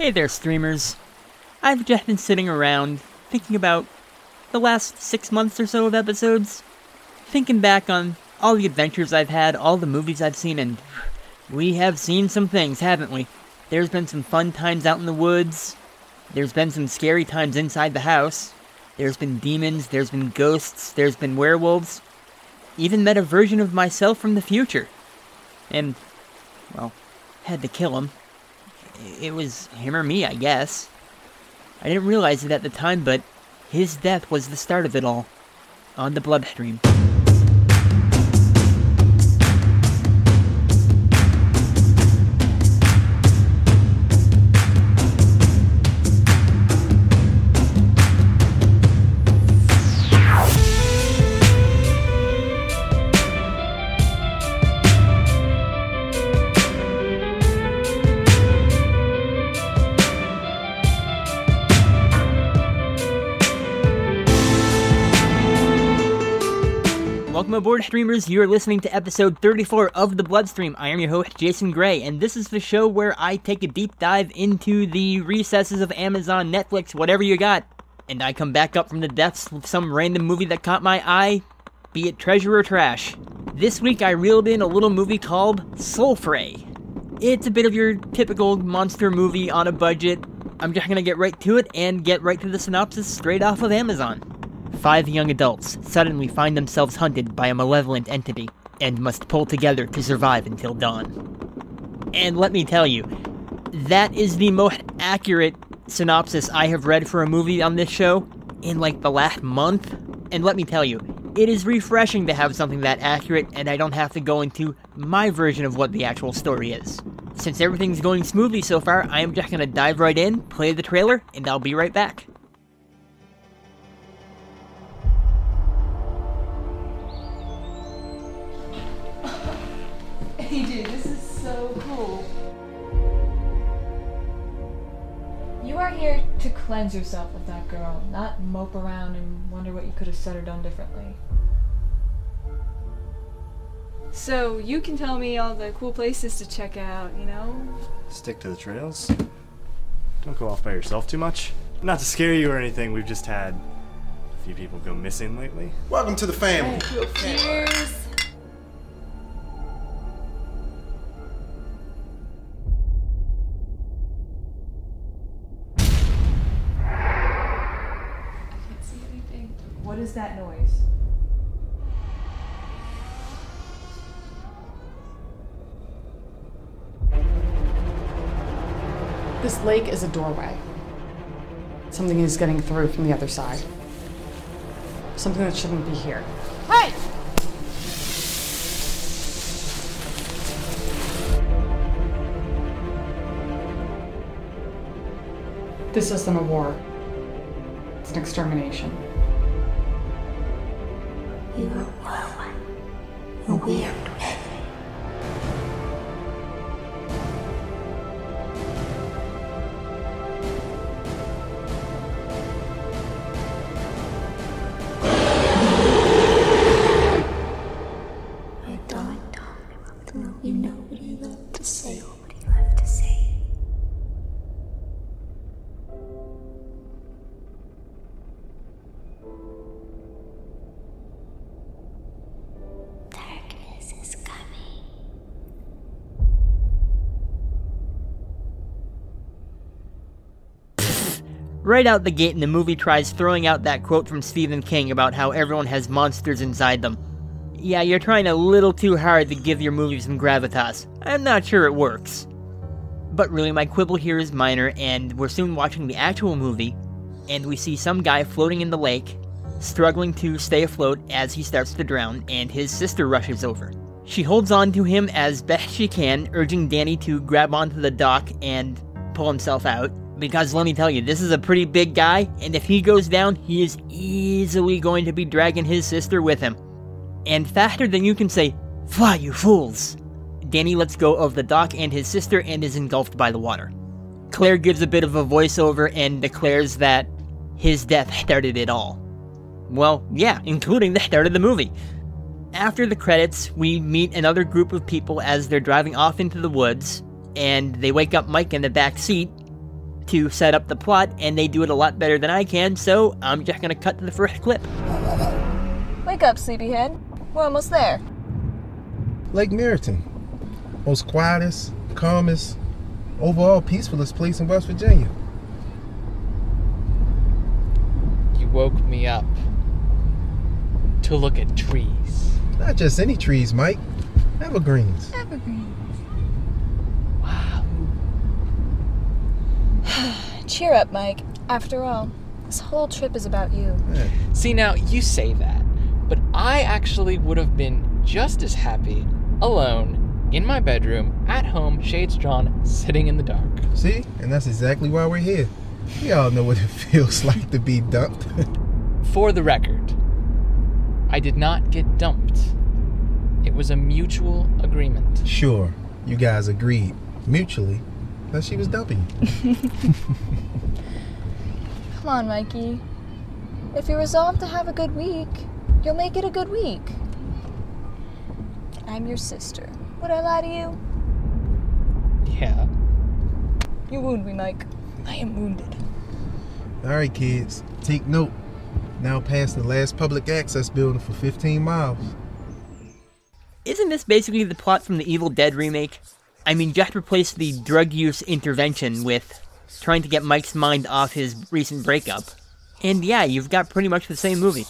Hey there, streamers. I've just been sitting around thinking about the last six months or so of episodes, thinking back on all the adventures I've had, all the movies I've seen, and we have seen some things, haven't we? There's been some fun times out in the woods, there's been some scary times inside the house, there's been demons, there's been ghosts, there's been werewolves, even met a version of myself from the future. And, well, had to kill him. It was him or me, I guess. I didn't realize it at the time, but his death was the start of it all. On the bloodstream. Aboard, streamers. You are listening to episode 34 of The Bloodstream. I am your host, Jason Gray, and this is the show where I take a deep dive into the recesses of Amazon, Netflix, whatever you got, and I come back up from the depths with some random movie that caught my eye, be it treasure or trash. This week I reeled in a little movie called Soulfray. It's a bit of your typical monster movie on a budget. I'm just gonna get right to it and get right to the synopsis straight off of Amazon. Five young adults suddenly find themselves hunted by a malevolent entity and must pull together to survive until dawn. And let me tell you, that is the most accurate synopsis I have read for a movie on this show in like the last month. And let me tell you, it is refreshing to have something that accurate and I don't have to go into my version of what the actual story is. Since everything's going smoothly so far, I am just gonna dive right in, play the trailer, and I'll be right back. AJ, this is so cool. You are here to cleanse yourself of that girl, not mope around and wonder what you could have said or done differently. So, you can tell me all the cool places to check out, you know? Stick to the trails. Don't go off by yourself too much. Not to scare you or anything, we've just had a few people go missing lately. Welcome to the family. Cheers! What is that noise? This lake is a doorway. Something is getting through from the other side. Something that shouldn't be here. Hey! This isn't a war. It's an extermination. You are one. And Right out the gate, the movie tries throwing out that quote from Stephen King about how everyone has monsters inside them. Yeah, you're trying a little too hard to give your movie some gravitas. I'm not sure it works. But really, my quibble here is minor, and we're soon watching the actual movie, and we see some guy floating in the lake, struggling to stay afloat as he starts to drown, and his sister rushes over. She holds on to him as best she can, urging Danny to grab onto the dock and pull himself out. Because let me tell you, this is a pretty big guy, and if he goes down, he is easily going to be dragging his sister with him. And faster than you can say, Fly, you fools! Danny lets go of the dock and his sister and is engulfed by the water. Claire gives a bit of a voiceover and declares that his death started it all. Well, yeah, including the start of the movie. After the credits, we meet another group of people as they're driving off into the woods, and they wake up Mike in the back seat, to set up the plot, and they do it a lot better than I can, so I'm just gonna cut to the first clip. Wake up, sleepyhead. We're almost there. Lake Meriton. Most quietest, calmest, overall peacefulest place in West Virginia. You woke me up to look at trees. Not just any trees, Mike. Evergreens. Wow. Cheer up, Mike. After all, this whole trip is about you. See, now you say that, but I actually would have been just as happy alone in my bedroom, at home, shades drawn, sitting in the dark. See? And that's exactly why we're here. We all know what it feels like to be dumped. For the record, I did not get dumped. It was a mutual agreement. sure, you guys agreed mutually that she was dumping. Come on, Mikey. If you resolve to have a good week, you'll make it a good week. I'm your sister. Would I lie to you? Yeah. You wound me, Mike. I am wounded. All right, kids, take note. Now past the last public access building for 15 miles. Isn't this basically the plot from the Evil Dead remake? I mean, just replace the drug use intervention with trying to get Mike's mind off his recent breakup. And yeah, you've got pretty much the same movie.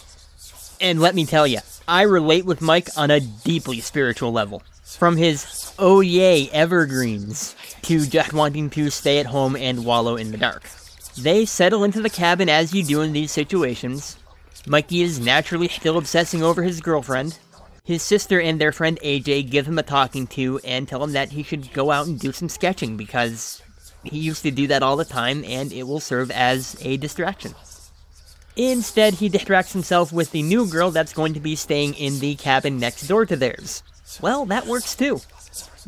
And let me tell you, I relate with Mike on a deeply spiritual level. From his oh yay evergreens to just wanting to stay at home and wallow in the dark. They settle into the cabin as you do in these situations. Mikey is naturally still obsessing over his girlfriend. His sister and their friend AJ give him a talking to and tell him that he should go out and do some sketching because he used to do that all the time and it will serve as a distraction. Instead, he distracts himself with the new girl that's going to be staying in the cabin next door to theirs. Well, that works too.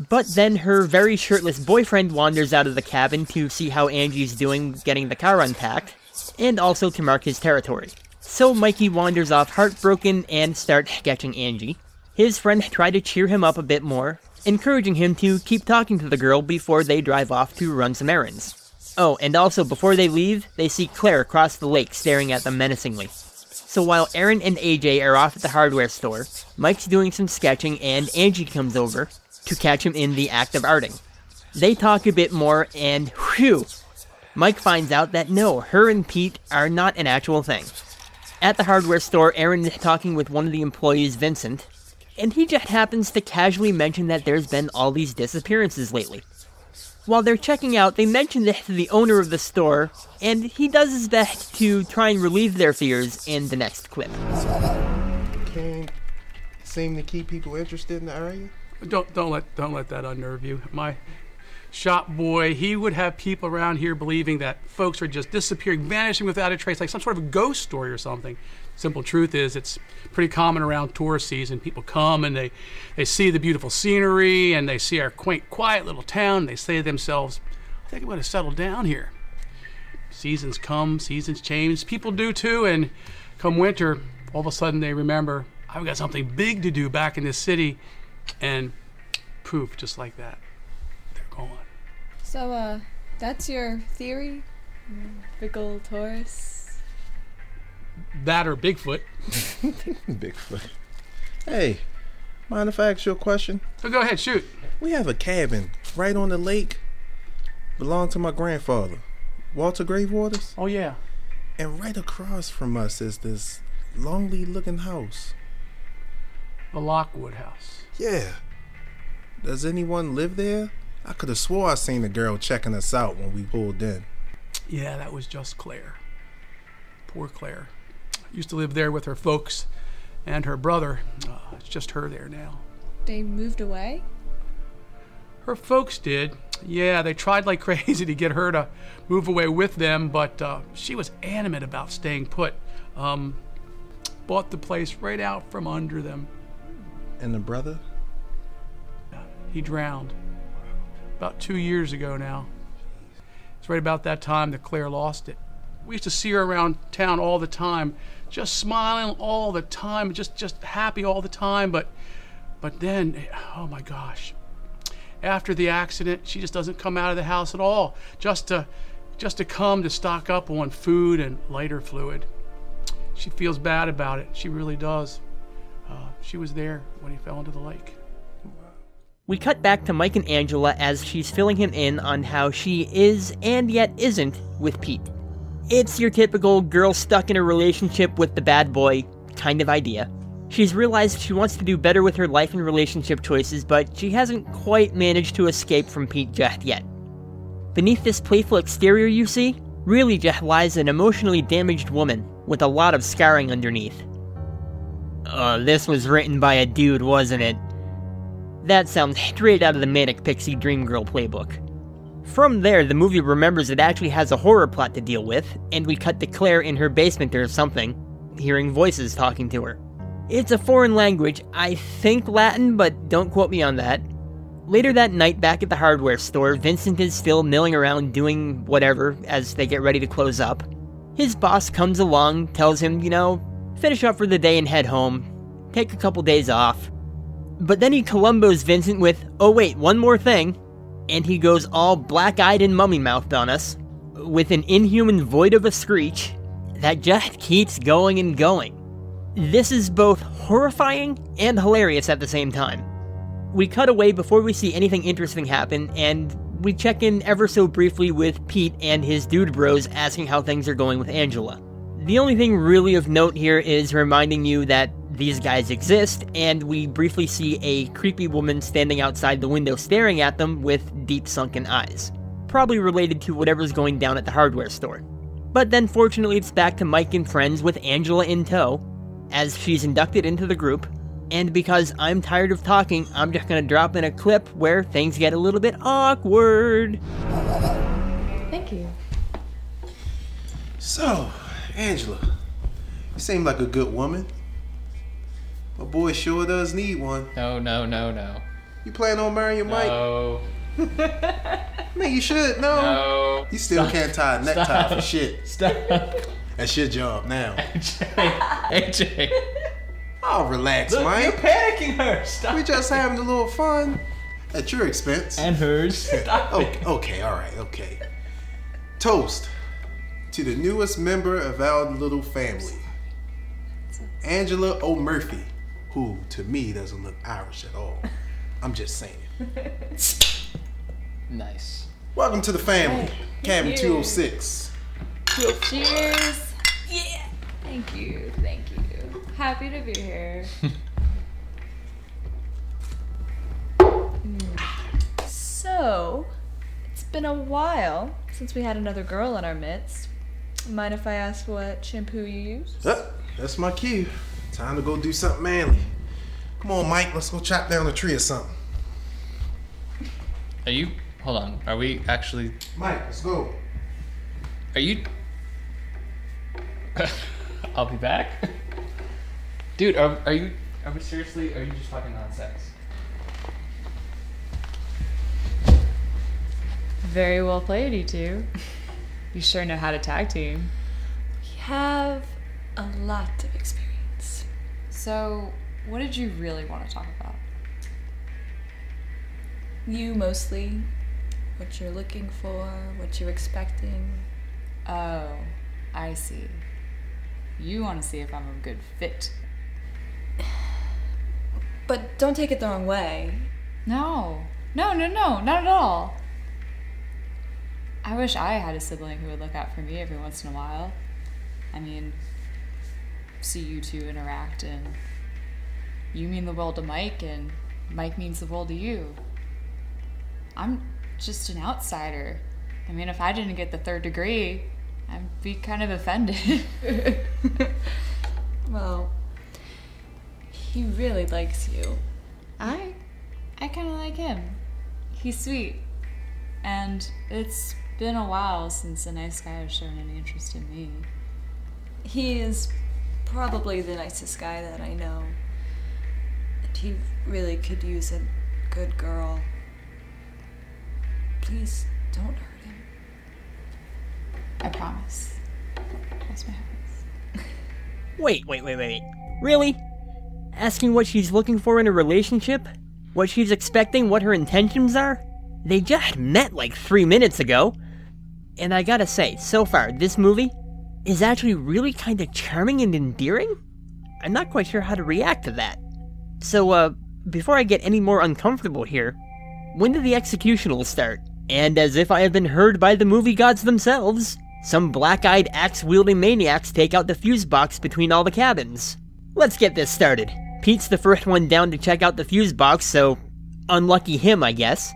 But then her very shirtless boyfriend wanders out of the cabin to see how Angie's doing getting the car unpacked, and also to mark his territory. So Mikey wanders off heartbroken and starts sketching Angie. His friend try to cheer him up a bit more, encouraging him to keep talking to the girl before they drive off to run some errands. Oh, and also before they leave, they see Claire across the lake staring at them menacingly. So while Aaron and AJ are off at the hardware store, Mike's doing some sketching and Angie comes over to catch him in the act of arting. They talk a bit more and whew, Mike finds out that no, her and Pete are not an actual thing. At the hardware store, Aaron is talking with one of the employees, Vincent, and he just happens to casually mention that there's been all these disappearances lately. While they're checking out, they mention this to the owner of the store, and he does his best to try and relieve their fears in the next clip. Can't seem to keep people interested in the area. Don't don't let don't let that unnerve you. My shop boy, he would have people around here believing that folks are just disappearing, vanishing without a trace, like some sort of a ghost story or something. Simple truth is, it's pretty common around tourist season. People come and they they see the beautiful scenery and they see our quaint, quiet little town. They say to themselves, "I think I'm going to settle down here." Seasons come, seasons change. People do too, and come winter, all of a sudden they remember, "I've got something big to do back in this city." and poof, just like that, they're gone. So, uh, that's your theory? Big ol' Taurus? That or Bigfoot. Bigfoot. Hey, mind if I ask you a question? So go ahead, shoot. We have a cabin right on the lake. Belonged to my grandfather, Walter Gravewaters. Oh yeah, And right across from us is this lonely looking house. the Lockwood House. Yeah. Does anyone live there? I could have swore I seen a girl checking us out when we pulled in. Yeah, that was just Claire. Poor Claire. Used to live there with her folks and her brother. Uh, it's just her there now. They moved away? Her folks did. Yeah, they tried like crazy to get her to move away with them, but uh, she was adamant about staying put. Um, bought the place right out from under them. And the brother? He drowned about two years ago now. It's right about that time that Claire lost it. We used to see her around town all the time, just smiling all the time, just just happy all the time. But but then, oh my gosh, after the accident, she just doesn't come out of the house at all. Just to just to come to stock up on food and lighter fluid. She feels bad about it. She really does. Uh, she was there when he fell into the lake. We cut back to Mike and Angela as she's filling him in on how she is and yet isn't with Pete. It's your typical girl stuck in a relationship with the bad boy kind of idea. She's realized she wants to do better with her life and relationship choices, but she hasn't quite managed to escape from Pete just yet. Beneath this playful exterior you see, really just lies an emotionally damaged woman with a lot of scarring underneath. Uh, this was written by a dude, wasn't it? That sounds straight out of the Manic Pixie Dream Girl playbook. From there, the movie remembers it actually has a horror plot to deal with, and we cut to Claire in her basement or something, hearing voices talking to her. It's a foreign language, I think Latin, but don't quote me on that. Later that night, back at the hardware store, Vincent is still milling around doing whatever as they get ready to close up. His boss comes along, tells him, you know, finish up for the day and head home, take a couple days off. But then he Columbos Vincent with, oh wait, one more thing, and he goes all black eyed and mummy mouthed on us, with an inhuman void of a screech that just keeps going and going. This is both horrifying and hilarious at the same time. We cut away before we see anything interesting happen, and we check in ever so briefly with Pete and his dude bros asking how things are going with Angela. The only thing really of note here is reminding you that these guys exist, and we briefly see a creepy woman standing outside the window staring at them with deep sunken eyes. Probably related to whatever's going down at the hardware store. But then fortunately it's back to Mike and friends with Angela in tow, as she's inducted into the group, and because I'm tired of talking, I'm just gonna drop in a clip where things get a little bit awkward. Thank you. So, Angela, you seem like a good woman. My boy sure does need one. No, no, no, no. You plan on marrying Mike? No. Man, you should. No. No. You still can't tie a necktie Stop. for shit. Stop. That's your job now. AJ. AJ. Oh, relax, Look, Mike. you're panicking her. Stop. We just having a little fun at your expense. and hers. Stop oh, okay, okay, all right, okay. Toast to the newest member of our little family, Angela O'Murphy, who to me doesn't look Irish at all. I'm just saying. Nice. Welcome to the family, Cabin 206. Cheers. Yeah. Thank you. Thank you. Happy to be here. Mm. So, it's been a while since we had another girl in our midst. Mind if I ask what shampoo you use? Huh, that's my cue. Time to go do something manly. Come on, Mike, let's go chop down a tree or something. Are you? Hold on. Are we actually? Mike, let's go. Are you? I'll be back. Dude, are, are you? Are we seriously? Are you just talking nonsense? Very well played, you two. You sure know how to tag team. We have a lot of experience. So, what did you really want to talk about? You mostly. What you're looking for, what you're expecting. Oh, I see. You want to see if I'm a good fit. But don't take it the wrong way. No, no, no, no, not at all. I wish I had a sibling who would look out for me every once in a while. I mean, see you two interact, and you mean the world to Mike, and Mike means the world to you. I'm just an outsider. I mean, if I didn't get the third degree, I'd be kind of offended. Well, he really likes you. I I kind of like him. He's sweet. And it's been a while since a nice guy has shown any interest in me. He is probably the nicest guy that I know. And he really could use a good girl. Please don't hurt him. I promise. Cross my heart. Wait, wait, wait, wait, wait. Really? Asking what she's looking for in a relationship? What she's expecting, what her intentions are? They just met like three minutes ago. And I gotta say, so far, this movie is actually really kind of charming and endearing. I'm not quite sure how to react to that. So, uh, before I get any more uncomfortable here, when did the execution will start? And as if I have been heard by the movie gods themselves, some black eyed axe wielding maniacs take out the fuse box between all the cabins. Let's get this started. Pete's the first one down to check out the fuse box, so unlucky him, I guess.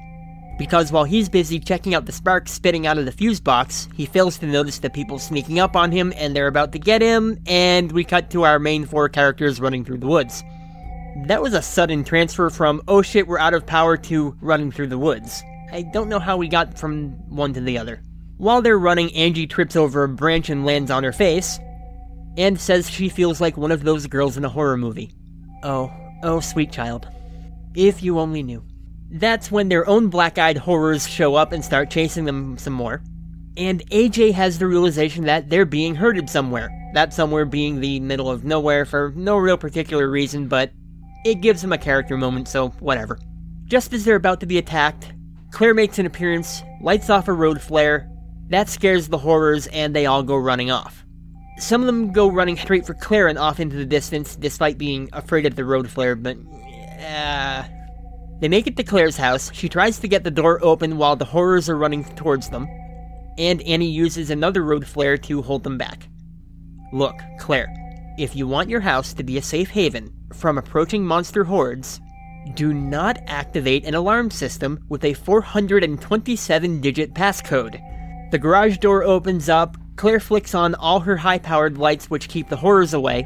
Because while he's busy checking out the sparks spitting out of the fuse box, he fails to notice the people sneaking up on him and they're about to get him, and we cut to our main four characters running through the woods. That was a sudden transfer from, oh shit, we're out of power, to running through the woods. I don't know how we got from one to the other. While they're running, Angie trips over a branch and lands on her face, and says she feels like one of those girls in a horror movie. Oh, oh, sweet child. If you only knew. That's when their own black eyed horrors show up and start chasing them some more. And AJ has the realization that they're being herded somewhere. That somewhere being the middle of nowhere for no real particular reason, but it gives him a character moment, so whatever. Just as they're about to be attacked, Claire makes an appearance, lights off a road flare. That scares the horrors, and they all go running off. Some of them go running straight for Claire and off into the distance, despite being afraid of the road flare, but. Uh, they make it to Claire's house. She tries to get the door open while the horrors are running towards them, and Annie uses another road flare to hold them back. Look, Claire, if you want your house to be a safe haven from approaching monster hordes, do not activate an alarm system with a 427 digit passcode. The garage door opens up, Claire flicks on all her high powered lights which keep the horrors away,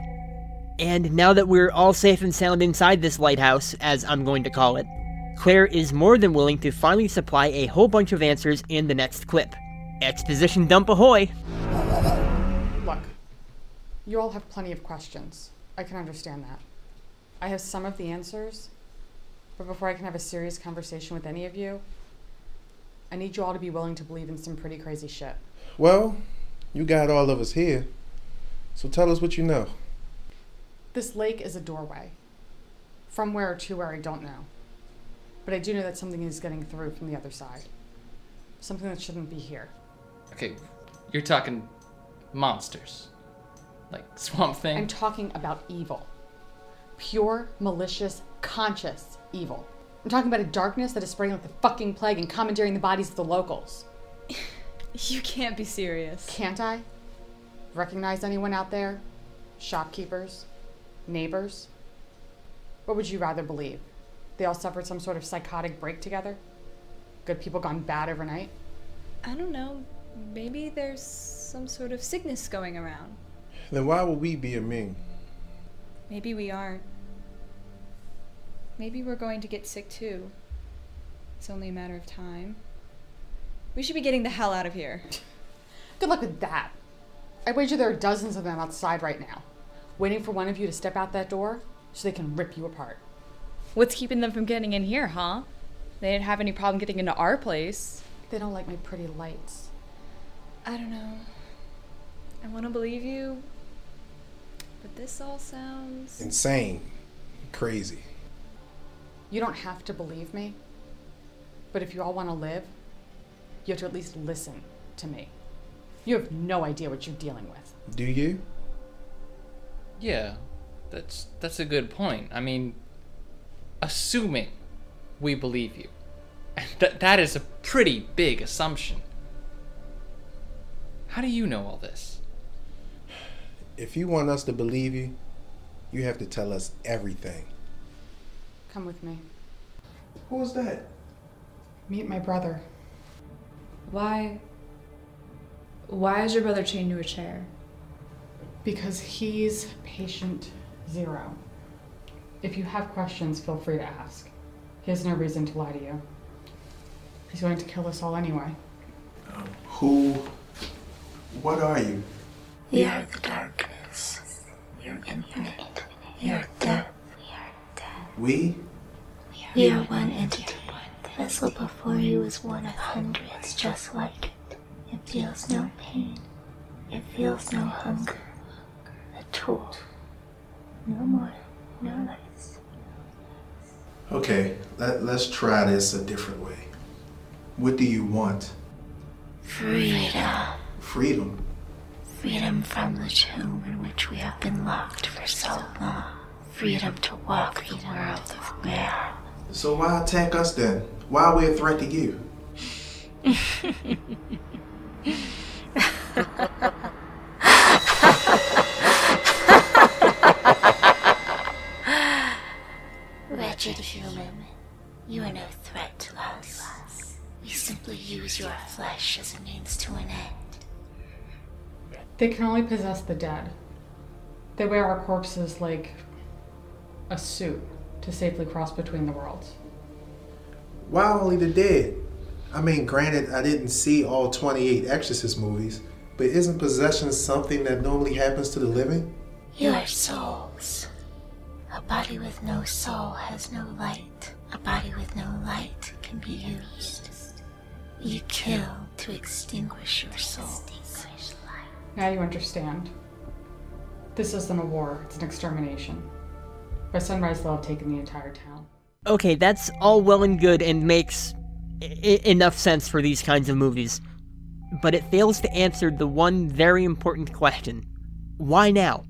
and now that we're all safe and sound inside this lighthouse, as I'm going to call it, Claire is more than willing to finally supply a whole bunch of answers in the next clip. Exposition dump ahoy! Look, you all have plenty of questions. I can understand that. I have some of the answers, but before I can have a serious conversation with any of you, I need you all to be willing to believe in some pretty crazy shit. Well, you got all of us here. So tell us what you know. This lake is a doorway. From where to where I don't know. But I do know that something is getting through from the other side. Something that shouldn't be here. Okay, you're talking monsters. Like Swamp Thing? I'm talking about evil. Pure, malicious, conscious evil. I'm talking about a darkness that is spreading like the fucking plague and commandeering the bodies of the locals. You can't be serious. Can't I? Recognize anyone out there? Shopkeepers? Neighbors? What would you rather believe? They all suffered some sort of psychotic break together? Good people gone bad overnight? I don't know. Maybe there's some sort of sickness going around. Then why would we be immune? Maybe we aren't. Maybe we're going to get sick too. It's only a matter of time. We should be getting the hell out of here. Good luck with that. I wager there are dozens of them outside right now, waiting for one of you to step out that door so they can rip you apart. What's keeping them from getting in here, huh? They didn't have any problem getting into our place. They don't like my pretty lights. I don't know. I want to believe you, but this all sounds. Insane. Crazy. You don't have to believe me, but if you all want to live, you have to at least listen to me. You have no idea what you're dealing with. Do you? Yeah, that's that's a good point. I mean, assuming we believe you, And that that is a pretty big assumption. How do you know all this? If you want us to believe you, you have to tell us everything. Come with me. Who was that? Meet my brother. Why? Why is your brother chained to a chair? Because he's patient zero. If you have questions, feel free to ask. He has no reason to lie to you. He's going to kill us all anyway. Who? What are you? We are the darkness. We are infinite. We are death. We? We are one entity. The vessel before you is one of hundreds just like it. It feels no pain. It feels no hunger. A tool. No more. No less. Okay, let, let's try this a different way. What do you want? Freedom. Freedom. Freedom from the tomb in which we have been locked for so long. Freedom to walk the world of man. So why attack us then? Why are we a threat to you? human, you are no threat to us. We simply use your flesh as a means to an end. They can only possess the dead. They wear our corpses like a suit to safely cross between the worlds. Why only the dead? I mean, granted, I didn't see all 28 Exorcist movies, but isn't possession something that normally happens to the living? Your souls. A body with no soul has no light. A body with no light can be used. You kill to extinguish your soul. Now you understand. This isn't a war, it's an extermination. By sunrise, they'll have taken the entire town. Okay, that's all well and good and makes I- enough sense for these kinds of movies. But it fails to answer the one very important question why now?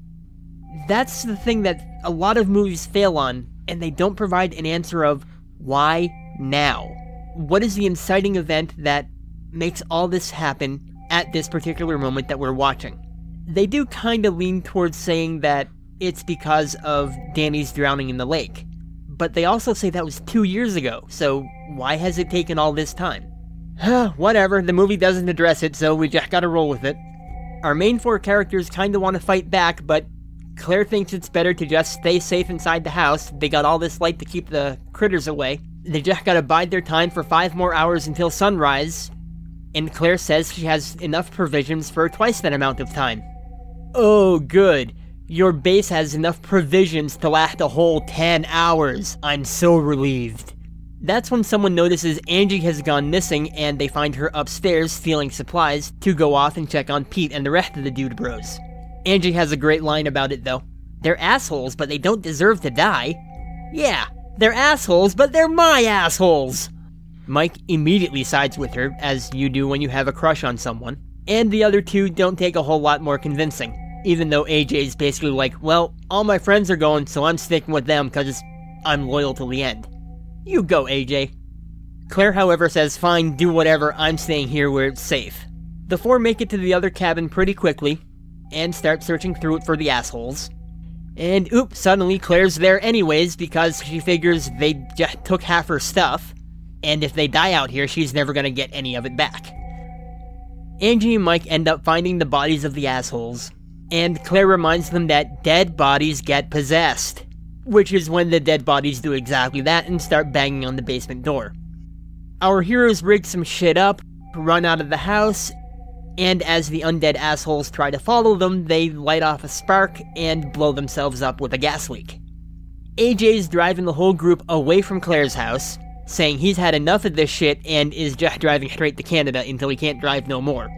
That's the thing that a lot of movies fail on, and they don't provide an answer of why now? What is the inciting event that makes all this happen at this particular moment that we're watching? They do kind of lean towards saying that it's because of Danny's drowning in the lake. But they also say that was two years ago, so why has it taken all this time? Whatever, the movie doesn't address it, so we just gotta roll with it. Our main four characters kinda wanna fight back, but Claire thinks it's better to just stay safe inside the house. They got all this light to keep the critters away. They just gotta bide their time for five more hours until sunrise. And Claire says she has enough provisions for twice that amount of time. Oh, good. Your base has enough provisions to last a whole 10 hours. I'm so relieved. That's when someone notices Angie has gone missing and they find her upstairs stealing supplies to go off and check on Pete and the rest of the dude bros. Angie has a great line about it though. They're assholes, but they don't deserve to die. Yeah, they're assholes, but they're my assholes! Mike immediately sides with her, as you do when you have a crush on someone. And the other two don't take a whole lot more convincing. Even though AJ's basically like, well, all my friends are going, so I'm sticking with them because I'm loyal till the end. You go, AJ. Claire, however, says, fine, do whatever, I'm staying here where it's safe. The four make it to the other cabin pretty quickly, and start searching through it for the assholes. And oops, suddenly Claire's there anyways because she figures they just took half her stuff, and if they die out here, she's never gonna get any of it back. Angie and Mike end up finding the bodies of the assholes, and Claire reminds them that dead bodies get possessed, which is when the dead bodies do exactly that and start banging on the basement door. Our heroes rig some shit up, run out of the house, and as the undead assholes try to follow them, they light off a spark and blow themselves up with a gas leak. AJ's driving the whole group away from Claire's house, saying he's had enough of this shit and is just driving straight to Canada until he can't drive no more.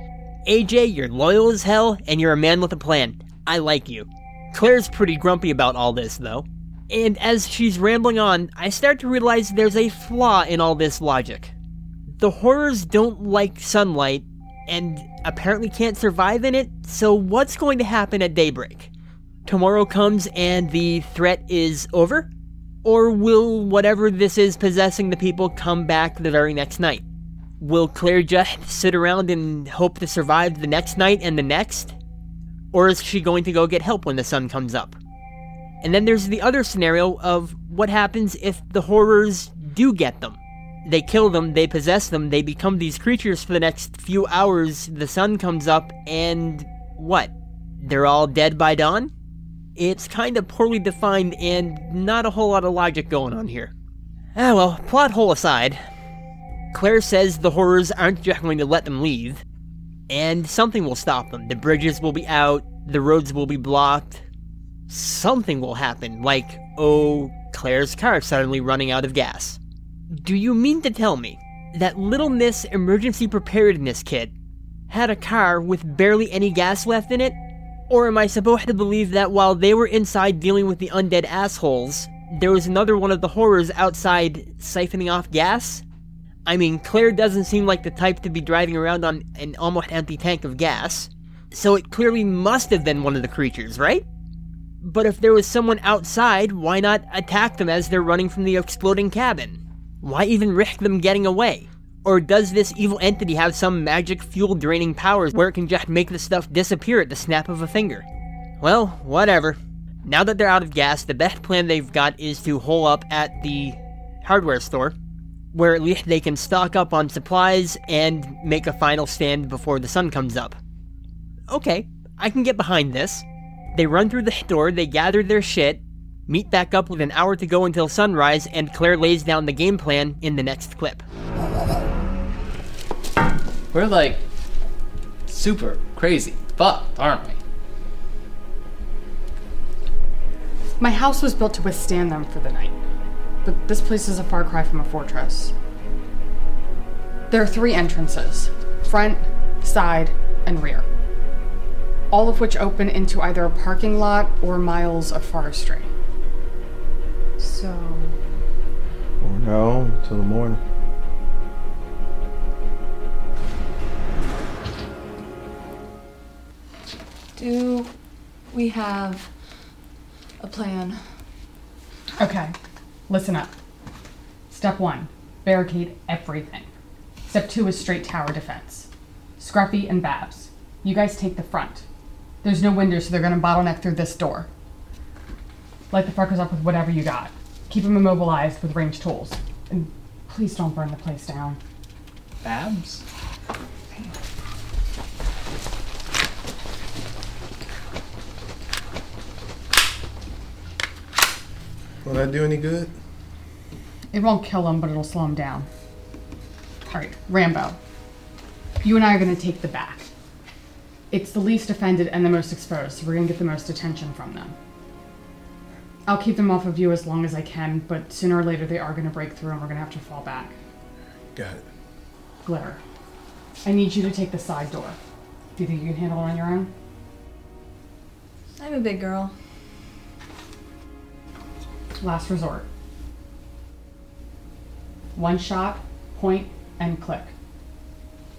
AJ, you're loyal as hell, and you're a man with a plan. I like you. Claire's pretty grumpy about all this, though. And as she's rambling on, I start to realize there's a flaw in all this logic. The horrors don't like sunlight, and apparently can't survive in it, so what's going to happen at daybreak? Tomorrow comes and the threat is over? Or will whatever this is possessing the people come back the very next night? Will Claire just sit around and hope to survive the next night and the next? Or is she going to go get help when the sun comes up? And then there's the other scenario of what happens if the horrors do get them. They kill them, they possess them, they become these creatures for the next few hours, the sun comes up, and what? They're all dead by dawn? It's kind of poorly defined and not a whole lot of logic going on here. Ah well, plot hole aside, Claire says the horrors aren't just going to let them leave, and something will stop them. The bridges will be out, the roads will be blocked. Something will happen, like, oh, Claire's car suddenly running out of gas. Do you mean to tell me that Little Miss Emergency Preparedness Kid had a car with barely any gas left in it? Or am I supposed to believe that while they were inside dealing with the undead assholes, there was another one of the horrors outside siphoning off gas? I mean, Claire doesn't seem like the type to be driving around on an almost empty tank of gas, so it clearly must have been one of the creatures, right? But if there was someone outside, why not attack them as they're running from the exploding cabin? Why even risk them getting away? Or does this evil entity have some magic fuel draining powers where it can just make the stuff disappear at the snap of a finger? Well, whatever. Now that they're out of gas, the best plan they've got is to hole up at the hardware store, where at least they can stock up on supplies and make a final stand before the sun comes up. Okay, I can get behind this. They run through the store, they gather their shit, meet back up with an hour to go until sunrise, and Claire lays down the game plan in the next clip. We're like super crazy fucked, aren't we? My house was built to withstand them for the night, but this place is a far cry from a fortress. There are three entrances front, side, and rear, all of which open into either a parking lot or miles of forestry. So, Or no, until the morning. Do we have a plan? okay, listen up. Step one barricade everything. Step two is straight tower defense. Scruffy and Babs, you guys take the front. There's no windows, so they're gonna bottleneck through this door. Light the fuckers up with whatever you got. Keep them immobilized with ranged tools. And please don't burn the place down. Babs? Will that do any good? It won't kill him, but it'll slow him down. Alright, Rambo. You and I are gonna take the back. It's the least offended and the most exposed, so we're gonna get the most attention from them. I'll keep them off of you as long as I can, but sooner or later they are gonna break through and we're gonna have to fall back. Got it. Glitter. I need you to take the side door. Do you think you can handle it on your own? I'm a big girl. Last resort. One shot, point, and click.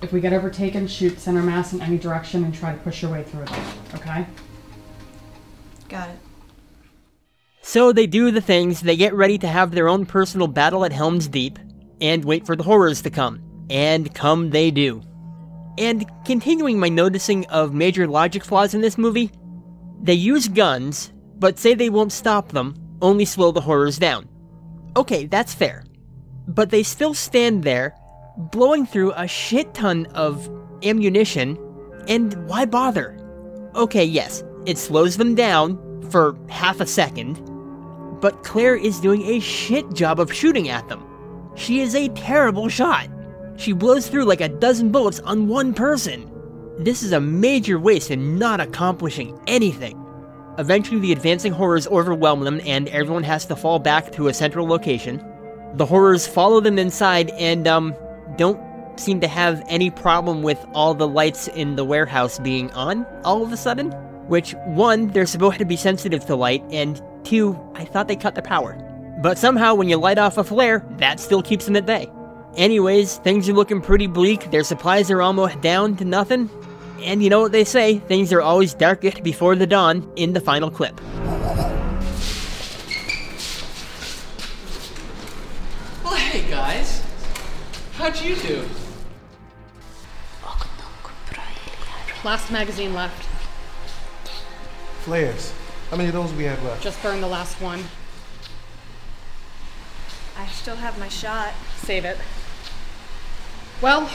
If we get overtaken, shoot center mass in any direction and try to push your way through them, okay? Got it. So they do the things, they get ready to have their own personal battle at Helm's Deep, and wait for the horrors to come. And come they do. And continuing my noticing of major logic flaws in this movie, they use guns, but say they won't stop them, only slow the horrors down. Okay, that's fair. But they still stand there, blowing through a shit ton of ammunition, and why bother? Okay, yes, it slows them down for half a second, but Claire is doing a shit job of shooting at them. She is a terrible shot. She blows through like a dozen bullets on one person. This is a major waste in not accomplishing anything. Eventually, the advancing horrors overwhelm them, and everyone has to fall back to a central location. The horrors follow them inside and, um, don't seem to have any problem with all the lights in the warehouse being on all of a sudden. Which, one, they're supposed to be sensitive to light, and two, I thought they cut the power. But somehow, when you light off a flare, that still keeps them at bay. Anyways, things are looking pretty bleak, their supplies are almost down to nothing. And you know what they say, things are always darkest before the dawn in the final clip. Well, hey guys. How'd you do? Last magazine left. Flares. How many of those we have left? Just burn the last one. I still have my shot. Save it. Well,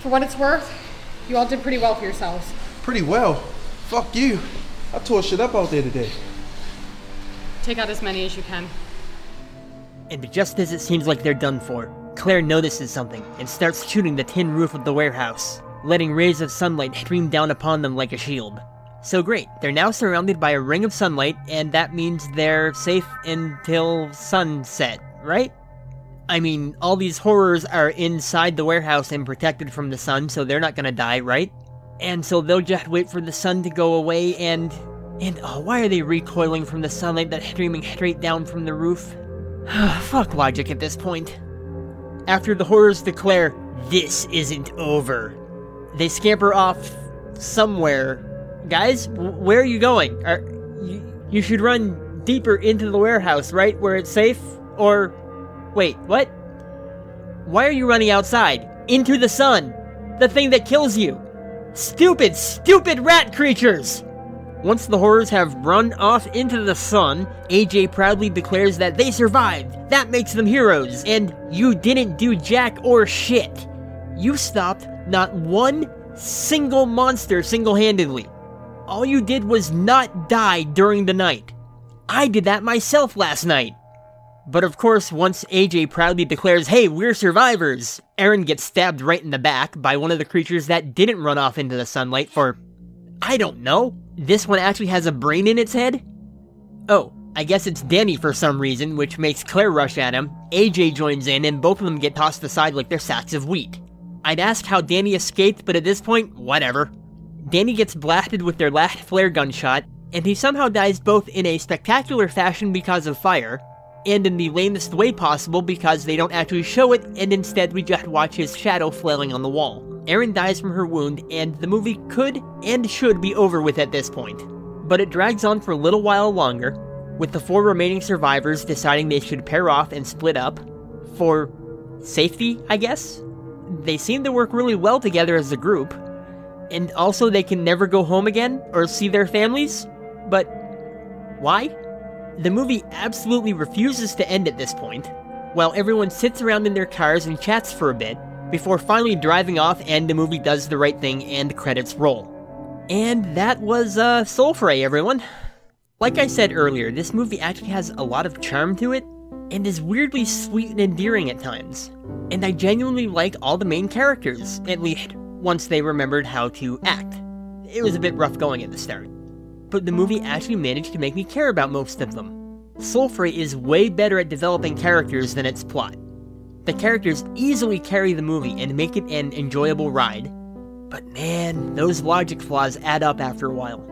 for what it's worth, you all did pretty well for yourselves. Pretty well. Fuck you. I tore shit up out there today. Take out as many as you can. And just as it seems like they're done for, Claire notices something and starts shooting the tin roof of the warehouse, letting rays of sunlight stream down upon them like a shield. So great, they're now surrounded by a ring of sunlight, and that means they're safe until sunset, right? I mean, all these horrors are inside the warehouse and protected from the sun, so they're not gonna die, right? And so they'll just wait for the sun to go away and. And oh, why are they recoiling from the sunlight that's streaming straight down from the roof? Fuck logic at this point. after the horrors declare, This isn't over. They scamper off somewhere. Guys, where are you going? Are, you, you should run deeper into the warehouse, right? Where it's safe? Or. Wait, what? Why are you running outside? Into the sun! The thing that kills you! Stupid, stupid rat creatures! Once the horrors have run off into the sun, AJ proudly declares that they survived. That makes them heroes, and you didn't do jack or shit. You stopped not one single monster single handedly. All you did was not die during the night. I did that myself last night. But of course, once AJ proudly declares, hey, we're survivors, Aaron gets stabbed right in the back by one of the creatures that didn't run off into the sunlight for. I don't know. This one actually has a brain in its head? Oh, I guess it's Danny for some reason, which makes Claire rush at him. AJ joins in, and both of them get tossed aside like they're sacks of wheat. I'd ask how Danny escaped, but at this point, whatever. Danny gets blasted with their last flare gun shot, and he somehow dies both in a spectacular fashion because of fire, and in the lamest way possible because they don't actually show it, and instead we just watch his shadow flailing on the wall. Erin dies from her wound, and the movie could and should be over with at this point. But it drags on for a little while longer, with the four remaining survivors deciding they should pair off and split up. For safety, I guess? They seem to work really well together as a group. And also, they can never go home again or see their families? But why? The movie absolutely refuses to end at this point, while everyone sits around in their cars and chats for a bit, before finally driving off and the movie does the right thing and the credits roll. And that was, uh, Soul Fray, everyone. Like I said earlier, this movie actually has a lot of charm to it, and is weirdly sweet and endearing at times. And I genuinely like all the main characters, at least once they remembered how to act. It was a bit rough going at the start. But the movie actually managed to make me care about most of them. Soul Fray is way better at developing characters than its plot. The characters easily carry the movie and make it an enjoyable ride. But man, those logic flaws add up after a while.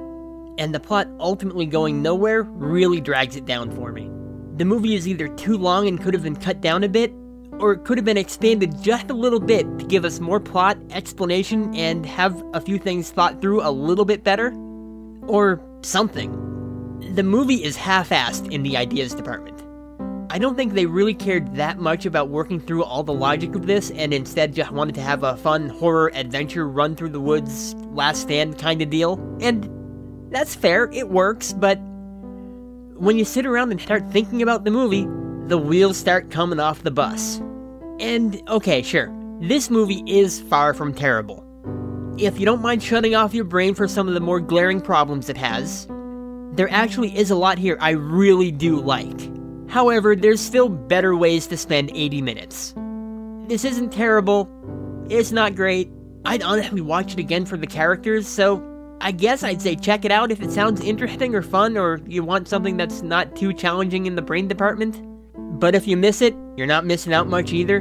And the plot ultimately going nowhere really drags it down for me. The movie is either too long and could have been cut down a bit, or it could have been expanded just a little bit to give us more plot, explanation, and have a few things thought through a little bit better. Or something. The movie is half assed in the ideas department. I don't think they really cared that much about working through all the logic of this and instead just wanted to have a fun horror adventure run through the woods, last stand kind of deal. And that's fair, it works, but when you sit around and start thinking about the movie, the wheels start coming off the bus. And okay, sure, this movie is far from terrible. If you don't mind shutting off your brain for some of the more glaring problems it has, there actually is a lot here I really do like. However, there's still better ways to spend 80 minutes. This isn't terrible, it's not great. I'd honestly watch it again for the characters, so I guess I'd say check it out if it sounds interesting or fun or you want something that's not too challenging in the brain department. But if you miss it, you're not missing out much either.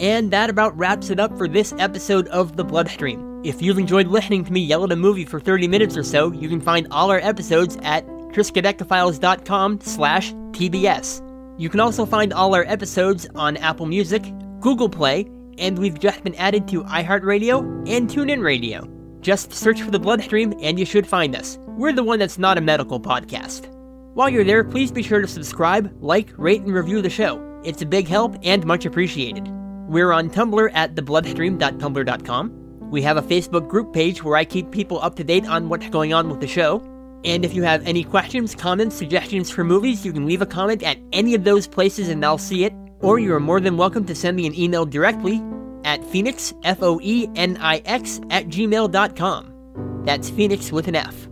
And that about wraps it up for this episode of The Bloodstream. If you've enjoyed listening to me yell at a movie for 30 minutes or so, you can find all our episodes at triskaidekafiles.com slash TBS. You can also find all our episodes on Apple Music, Google Play, and we've just been added to iHeartRadio and TuneIn Radio. Just search for The Bloodstream and you should find us. We're the one that's not a medical podcast. While you're there, please be sure to subscribe, like, rate, and review the show. It's a big help and much appreciated. We're on Tumblr at thebloodstream.tumblr.com. We have a Facebook group page where I keep people up to date on what's going on with the show. And if you have any questions, comments, suggestions for movies, you can leave a comment at any of those places and I'll see it. Or you are more than welcome to send me an email directly at foenix, F O E N I X, at gmail.com. That's Phoenix with an F.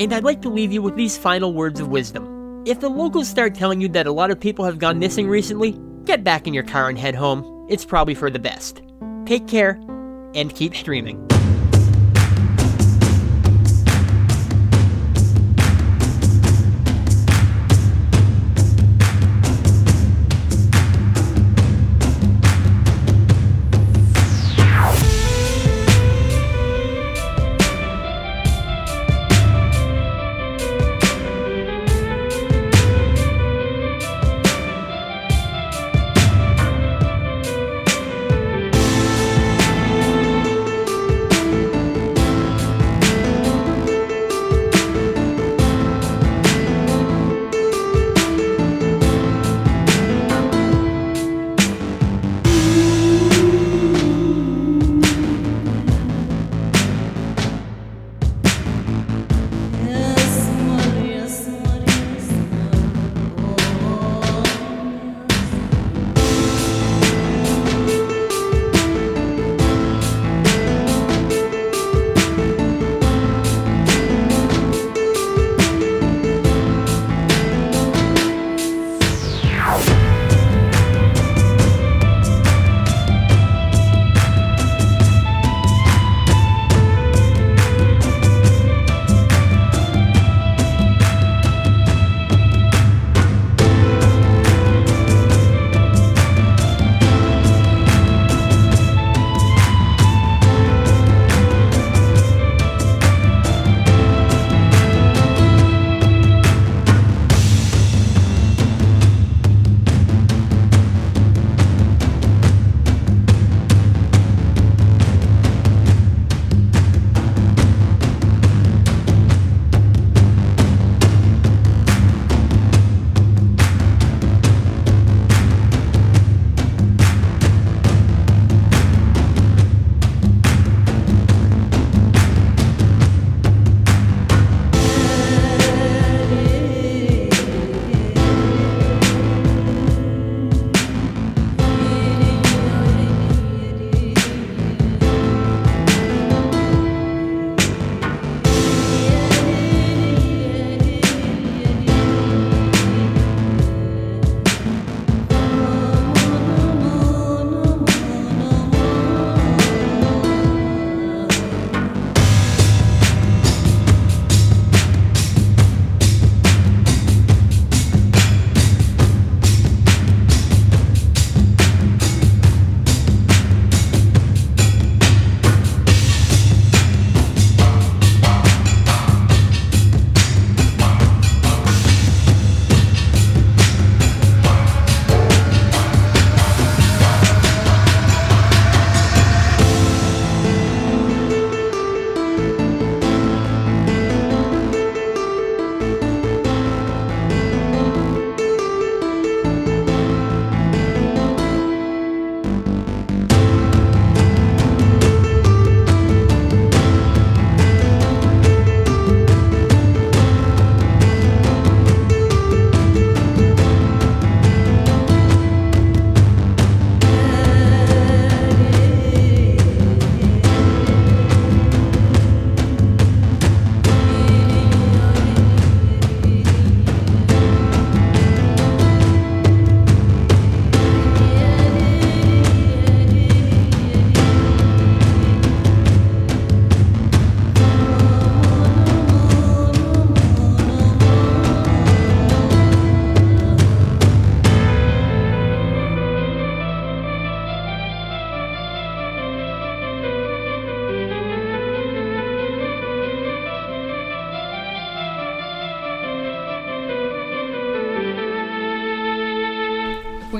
And I'd like to leave you with these final words of wisdom. If the locals start telling you that a lot of people have gone missing recently, get back in your car and head home. It's probably for the best. Take care, and keep streaming.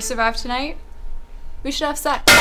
We survived tonight. We should have sex.